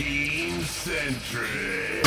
Keem Centrix.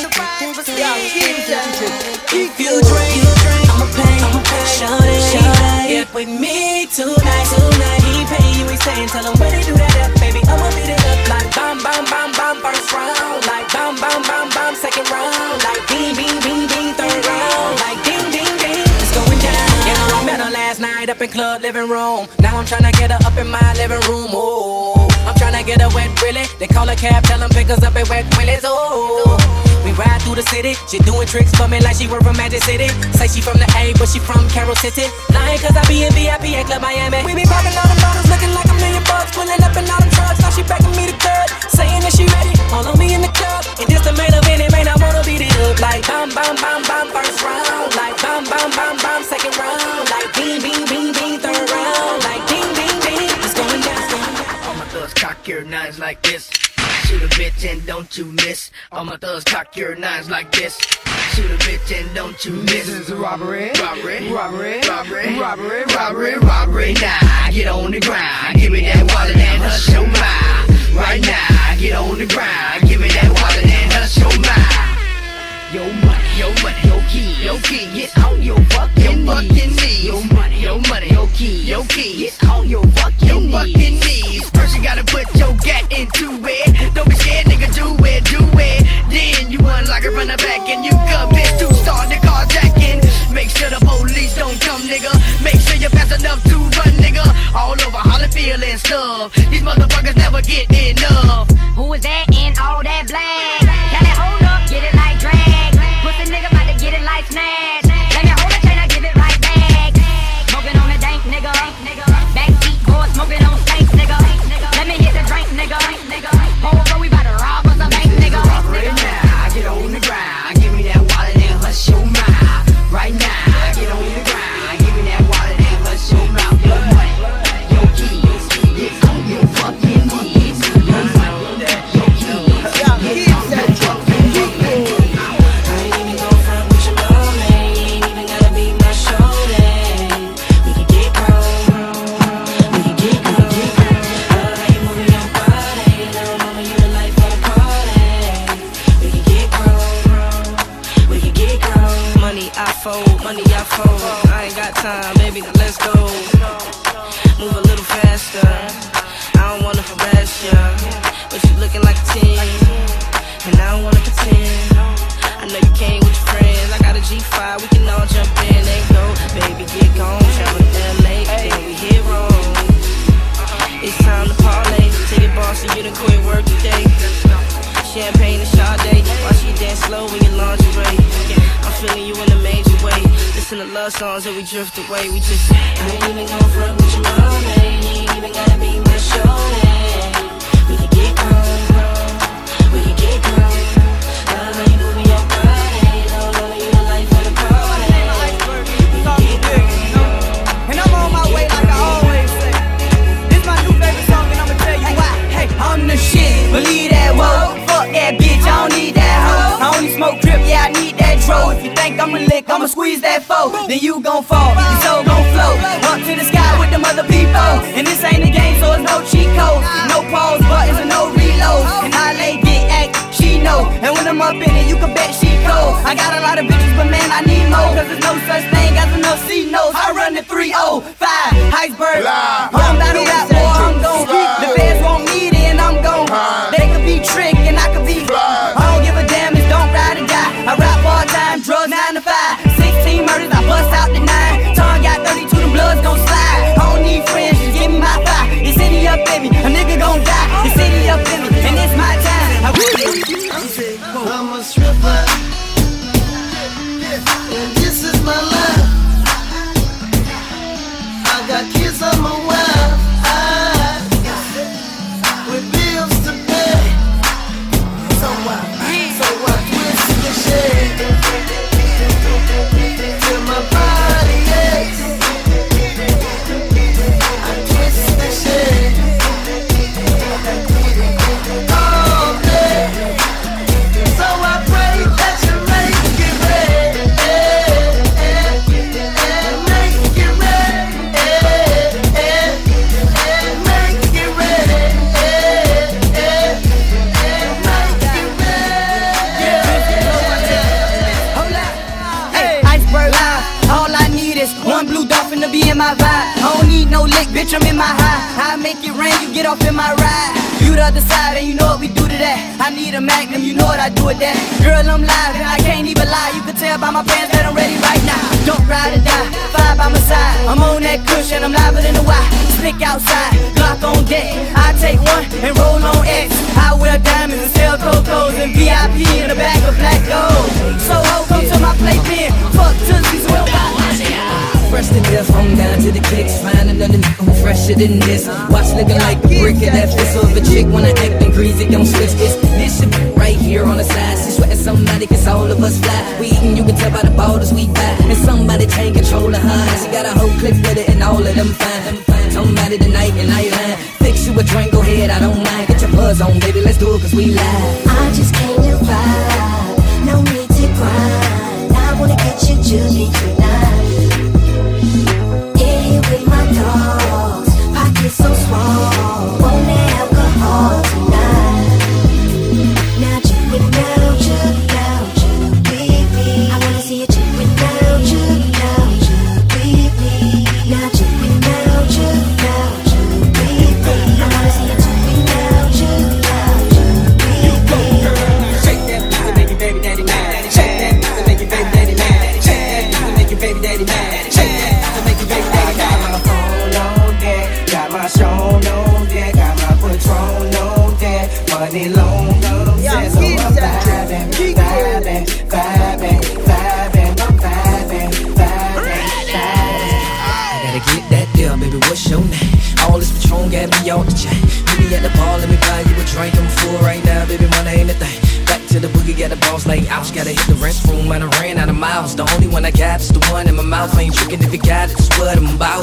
I paid the price for Yeah, if you drink, I'ma pay. Shawty, get with me tonight. Tonight, he pay you. He saying, tell him when they do that up, baby. I'ma beat it up like bam, bam, bam, bam, first round. Like bam, bam, bam, bam, second round. Like ding, ding, ding, ding, third round. Like ding, ding, ding, it's going down. Know, I met her last night up in club living room. Now I'm tryna get her up in my living room. Oh, I'm get her wet, really. They call a cab, tell them pick us up at Wet Willie's. Oh. We ride through the city. She doing tricks for me like she work from Magic City. Say she from the A, but she from Carol City. Lying cause I be in VIP at Club Miami. We be popping all them bottles, looking like a million bucks. Pulling up in all them trucks. Now she begging me to cut. Saying that she ready. All on me in the club. And this the main event, it man, I wanna beat it up. Like bam, bam, bam, bam, first round. Like bam, bam, your nines like this. Shoot a bitch and don't you miss. All my thugs cock your nines like this. Shoot a bitch and don't you miss. This is a robbery. Robbery, Robbery. robbery, Robbery. robbery, robbery. Now get on the ground, give me that wallet and hush your mouth right now. Get on the grind. Give me that wallet and hush your mind. Yo money, yo money, yo key, yo key, it's on your fucking, your fucking knees. Yo money, yo money, yo key, yo key, it's on your fucking, your fucking knees. First you gotta put your gat into it. Don't be scared, nigga, do it, do it. Then you unlock it from the back and you commit to start the carjacking. Make sure the police don't come, nigga. Make sure you're fast enough to run, nigga. All over Hollyfield and stuff. These motherfuckers never get enough. Who is that in all that black? I fold, money I fold. I ain't got time, baby, now let's go. Move a little faster. I don't wanna harass ya, but you looking like a ten, and I don't wanna pretend. I know you came with your friends. I got a G5, we can all jump in and go. Baby, get gone, travel to LA, then we hit Rome. It's time to parlay. Take it, boss, so you done quit work today. Champagne and Sade, watch you dance slow in your lingerie. I'm feeling you in a major way. Listen to love songs and we drift away. We just, I ain't even gon' front with your mom. You ain't even gotta be my shorty. Yeah, I need that dro. If you think I'ma lick, I'ma squeeze that foe. Then you gon' fall, your soul gon' float. Up to the sky with them other people. And this ain't a game, so it's no cheat code. No pause buttons and no reloads. And I lay dick act, she know. And when I'm up in it, you can bet she cold. I got a lot of bitches, but man, I need more. Cause there's no such thing as enough C notes. I run the 305, iceberg. I'm blue dolphin to be in my vibe. I don't need no lick, bitch, I'm in my high. I make it rain, you get off in my ride. You the other side, and you know what we do to that. I need a magnum, you know what I do with that. Girl, I'm live, and I can't even lie. You can tell by my pants that I'm ready right now. Don't ride or die, five by my side. I'm on that cushion, I'm liver than the Y. Slick outside, Glock on deck. I take one and roll on X. I wear diamonds and sell cocos and VIP in the bag of black gold. So ho, come to my playpen. Fuck Tootsies, well, Fresh to death, home down to the kicks. Find another nigga who fresher than this. Watch looking like a brick of that fist of a chick. When I act and greasy, don't switch this. This shit right here on the side. She sweating somebody, cause all of us fly. We eating, you can tell by the borders we buy. And somebody take control of her. She got a whole clip with it, and all of them fine. Somebody tonight, and I line. Fix you a drink, go ahead, I don't mind. Get your buzz on, baby, let's do it, cause we live. I just came to vibe, no need to grind. I wanna get you jiggy tonight. With my dogs, pockets so small. mouth. Ain't tricking if you got it, it's what I'm about.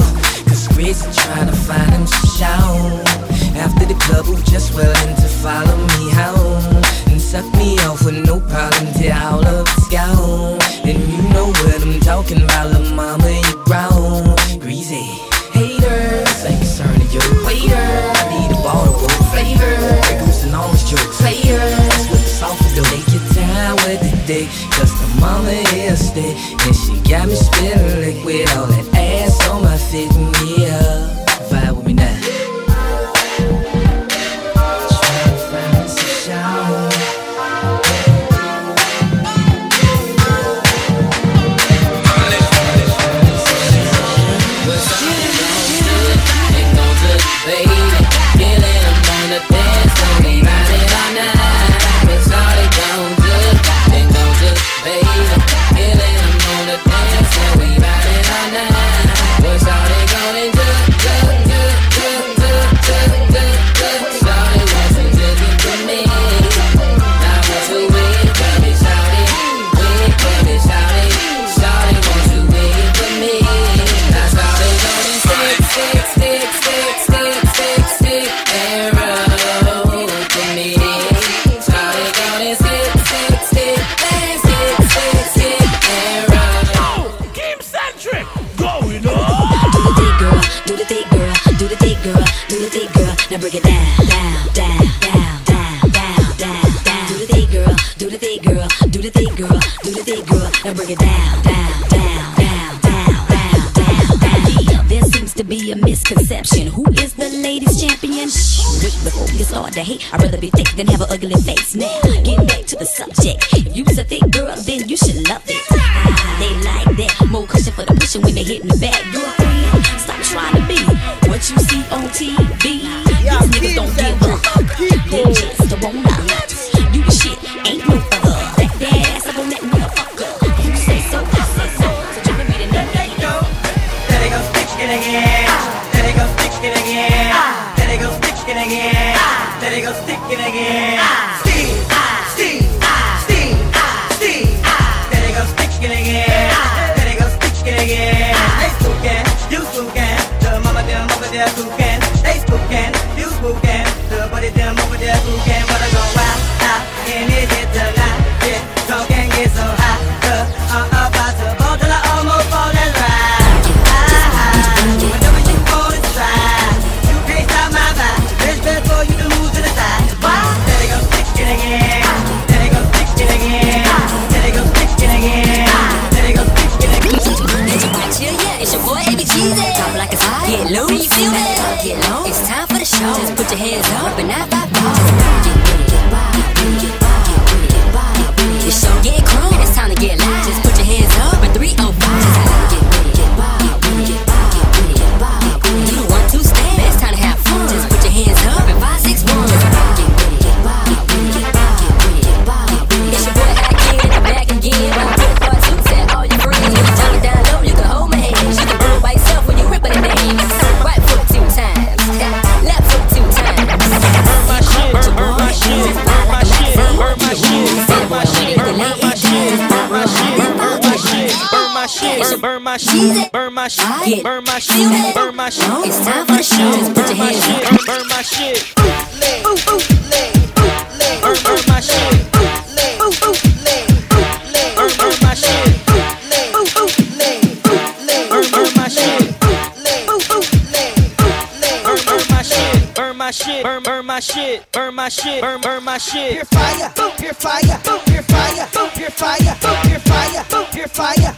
champion. With the. I'd rather be thick than have an ugly face. Now, get back to the subject. If you's a thick girl, then you should love it. Ah, they like that. More cushion for the pushing when they hit the back. You're a. Stop trying to be what you see on TV. These niggas don't give. They just won't love. You shit, ain't no that ass up on that motherfucker. You say so, it, go. It go, again again. Ah. Sticking again. Ah. Steve, ah. Steve, ah. Steve, ah. Steve, ah. Sticking again. Ah. Sticking again. You the mama mama. Just put your hands up and I vibe. Burn my shit. Burn my shit. Burn my shit. It's time for the show. Burn my shit. Burn my shit. Bootleg. Bootleg. Bootleg. Burn, burn my shit. Bootleg. Bootleg. Bootleg. Burn, burn my shit. Bootleg. Bootleg. Bootleg. Burn, burn my shit. Bootleg. Bootleg. Bootleg. Burn, burn my shit. Burn my shit. Burn, burn my shit. Burn my shit. Burn, burn my shit. Pure fire. Pure fire. Pure fire. Pure fire. Pure fire. Pure fire. Pure fire.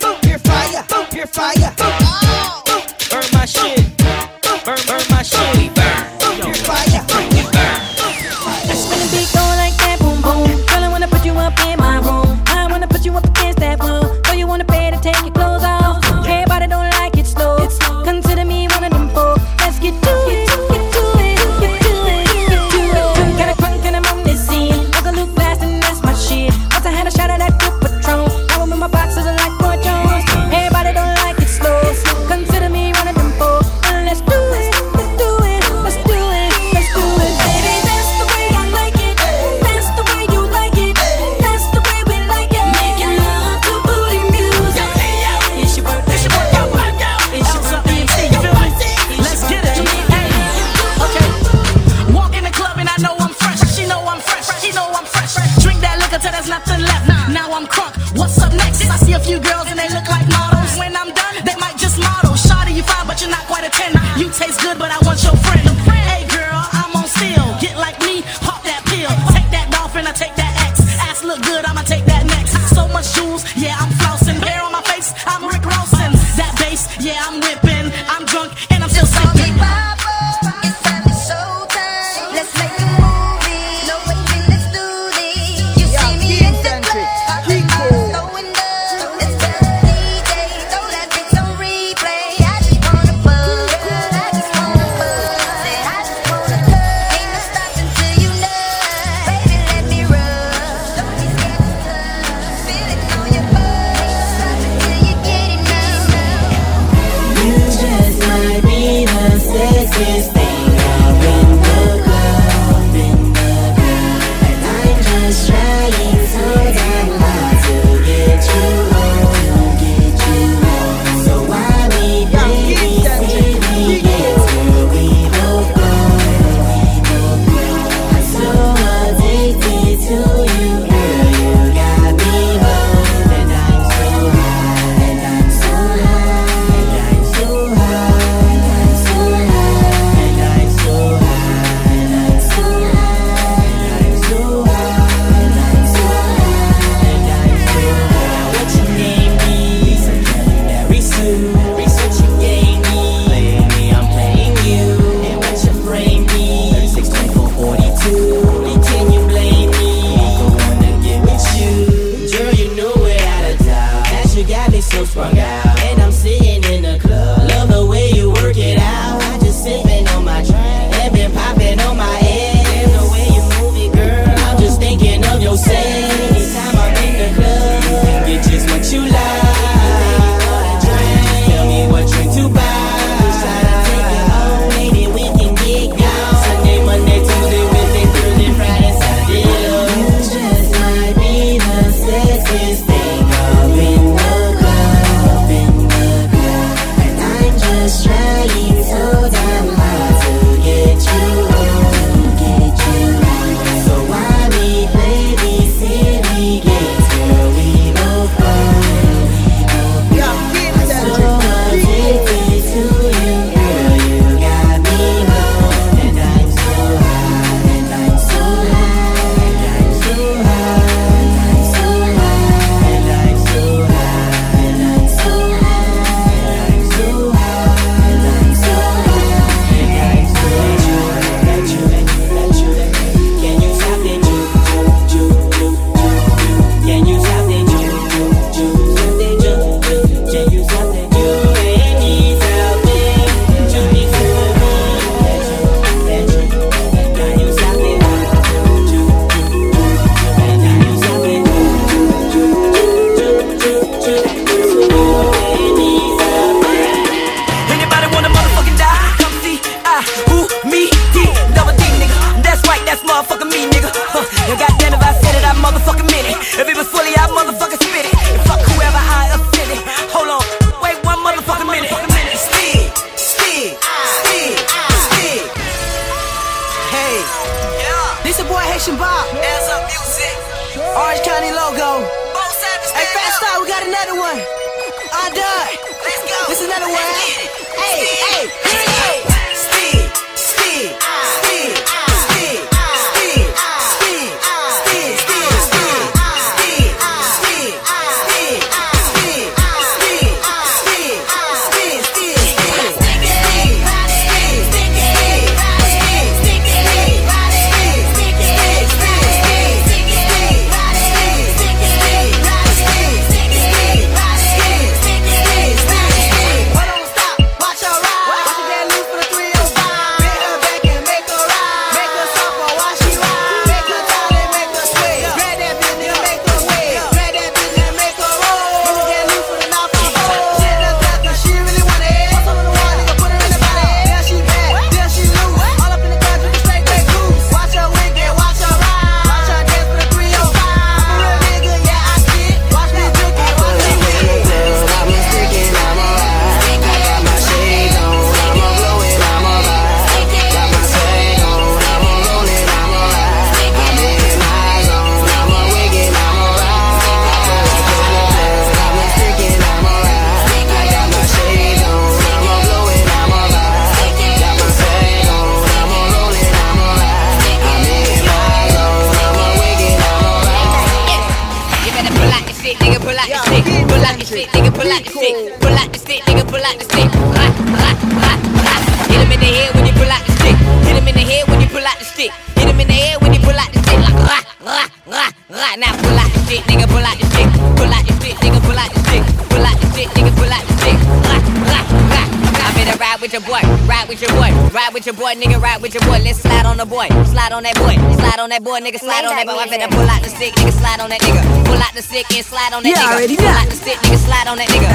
That boy, nigga. Slide on that boy, Slide on that boy, nigga, slide on that boy. I better pull out the stick, nigga, slide on that nigga. Pull out the stick and slide on that yeah, nigga. Already pull out the stick, nigga, slide on that nigga.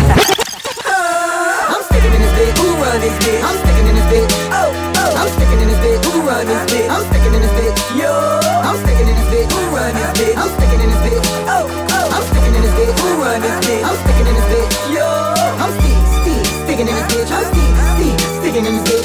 I'm sticking in this bitch, who run this bitch? I'm sticking in this bitch. Oh, oh. I'm sticking in this bitch, who run this bitch? I'm sticking in this bitch. Yo, I'm sticking in this bitch, who run this bitch? I'm sticking in this bitch. Oh, oh. I'm sticking in this bitch, who run this bitch? I'm sticking in this bitch. Yo, I'm stick, stick, sticking in this bitch. I'm stick, stick, sticking in this bitch.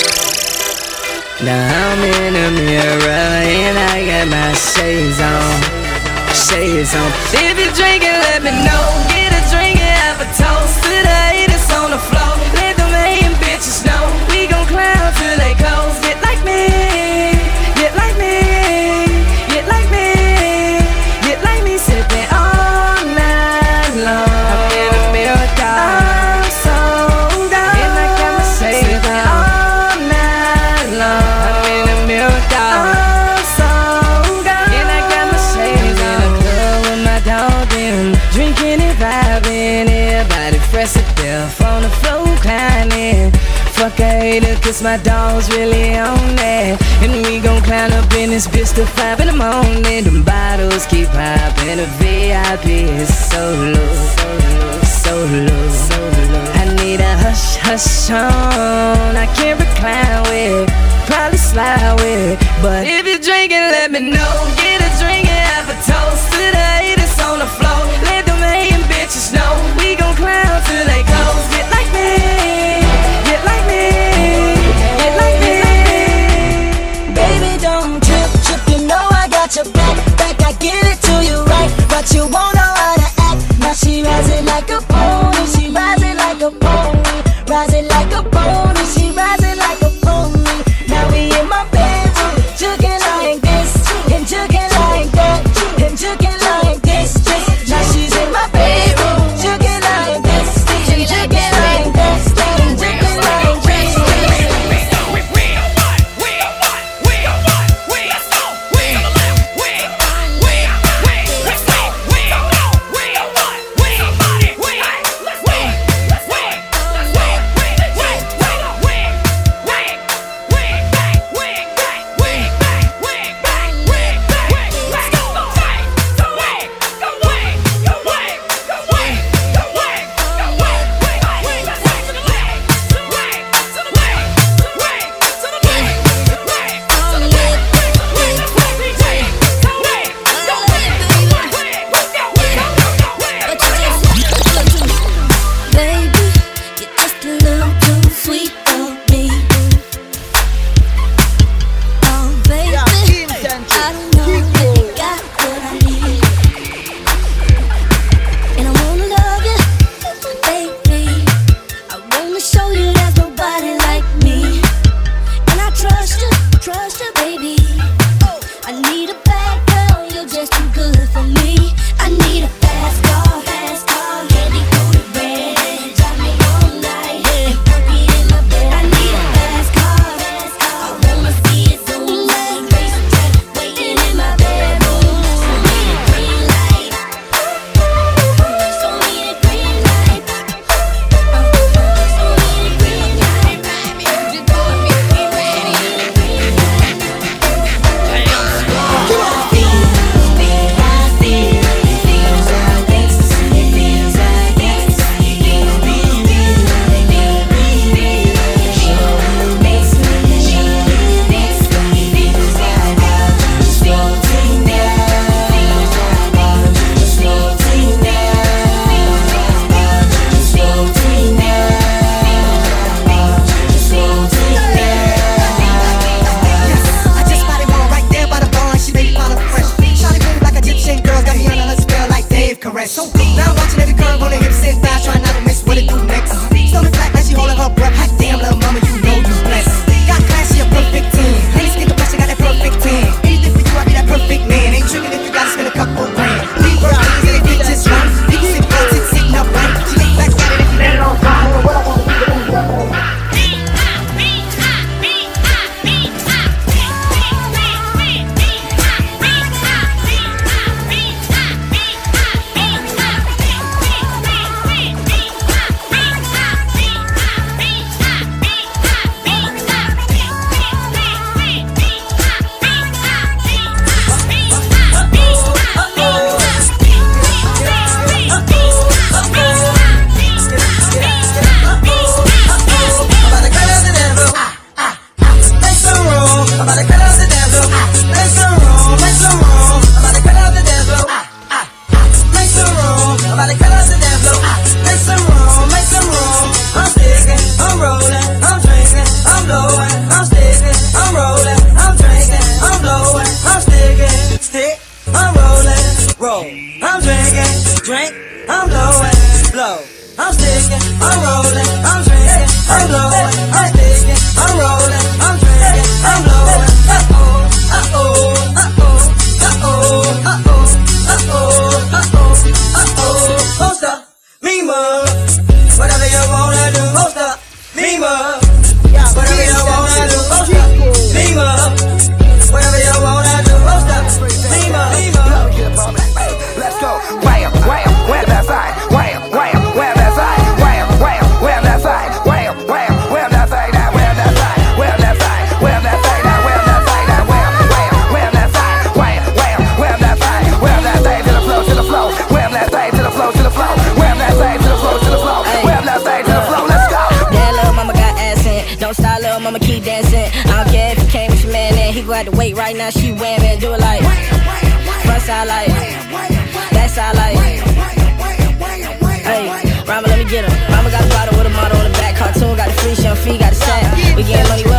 Now I'm in the mirror and I got my shades on. Shades on. If you're drinking, let me know. Get a drink and have a toast to it's on the floor. Let them hating bitches know we gon' climb till they close. since my dog's really on that. And we gon' climb up in this bitch to five in the morning. The bottles keep popping, the VIP is solo, solo, solo. I need a hush, hush on. I can't recline with, probably slide with. But if you're drinking, let me know. Get what you wanna right now she wham and do it like. First I like. That's I like. Hey, Rama, let me get him. Mama got a bottle with a model on the back. Cartoon got the free, she on fee, got a sack. We getting money.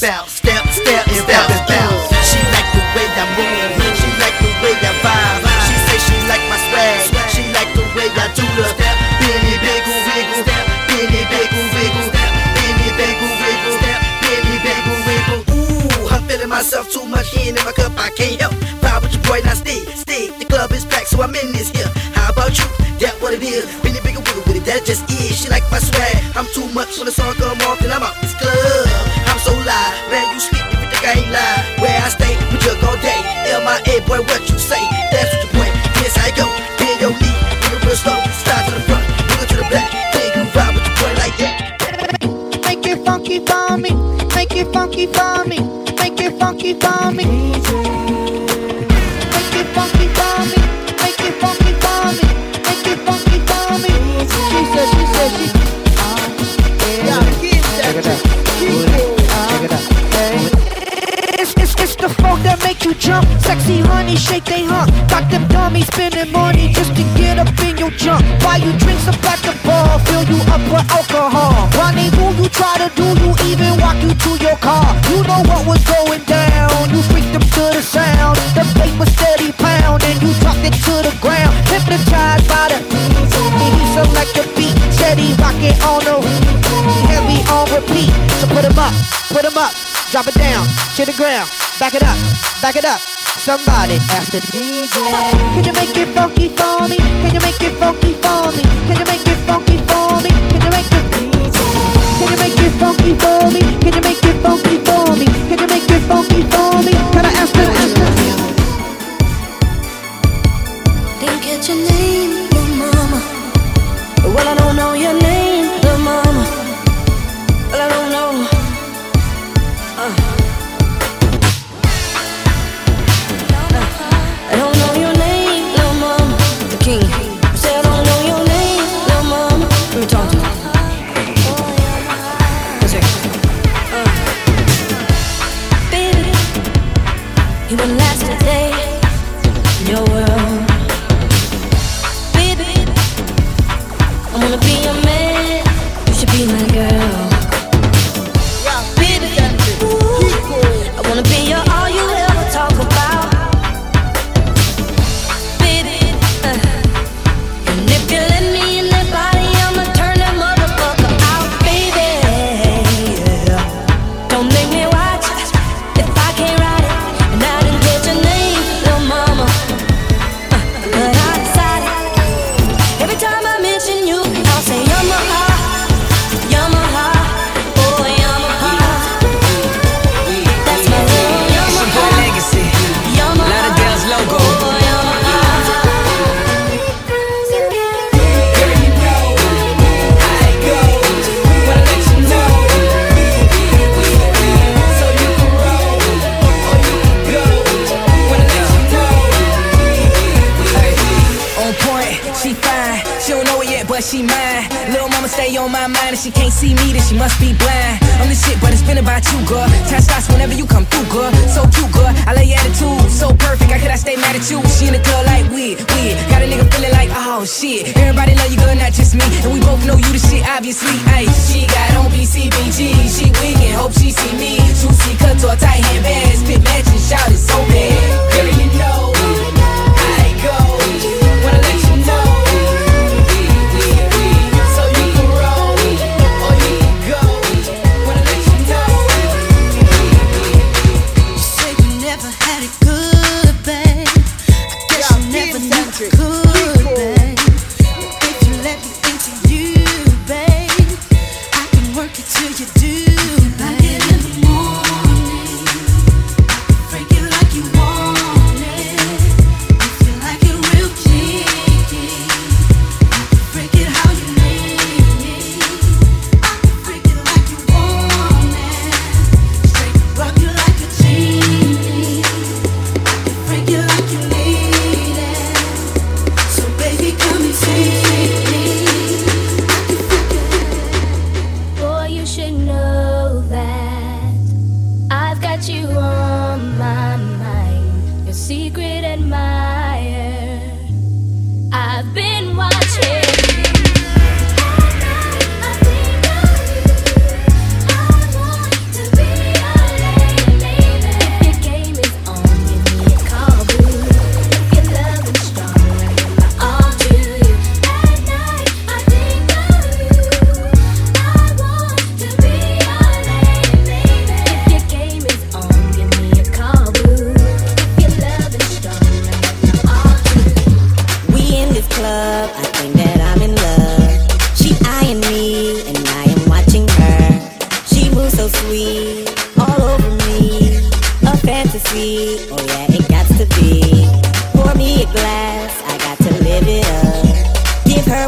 Bounce. about. funky for me. Make it funky for me. Check it out. Check it out. It's, it's, it's the funk that make you jump. Sexy honey, shake they hump. Got them dummies spending money just to get a beat you jump. Why you drinks up at the bar, fill you up with alcohol. Rendezvous you try to do, you even walk you to your car. You know what was going down, you freaked them to the sound. The bass was steady And you dropped it to the ground. Hypnotized by the he select the beat, steady rocking on the heavy on repeat. So put him up, put him up, drop it down, to the ground, back it up, back it up. Somebody ask the DJ. Can you make it funky for me? Can you make it funky for me? Can you make it funky for me? Can you make it DJ? Can you make it funky for me? Can you make it funky for me? Can you make it funky for me? Can I ask the ask the? Didn't catch your name. she can't see me, then she must be blind. I'm the shit, but it's been about you, girl. Time shots whenever you come through, girl. So cute, girl. I love your attitude, so perfect. How could I stay mad at you? She in the club like weird, weird. Got a nigga feeling like oh shit. Everybody love you, girl, not just me. And we both know you the shit, obviously. Ayy, she got on BCBG. She weak hope she see me. Juicy cut to a tight handbags, pit matching, shout it so bad. Girl, you know.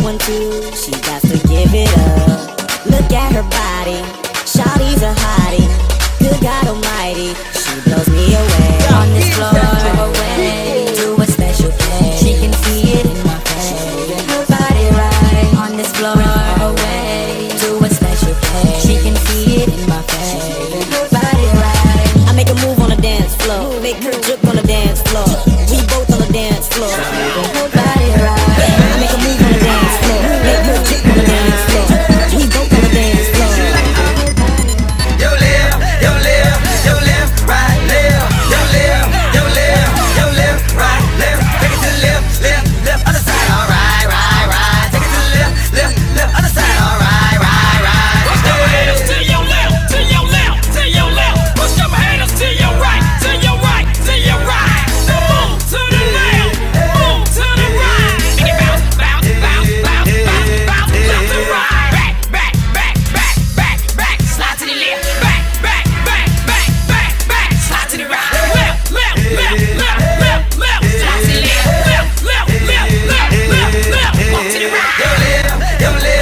one too. She got to give it up. Look at her body. I'm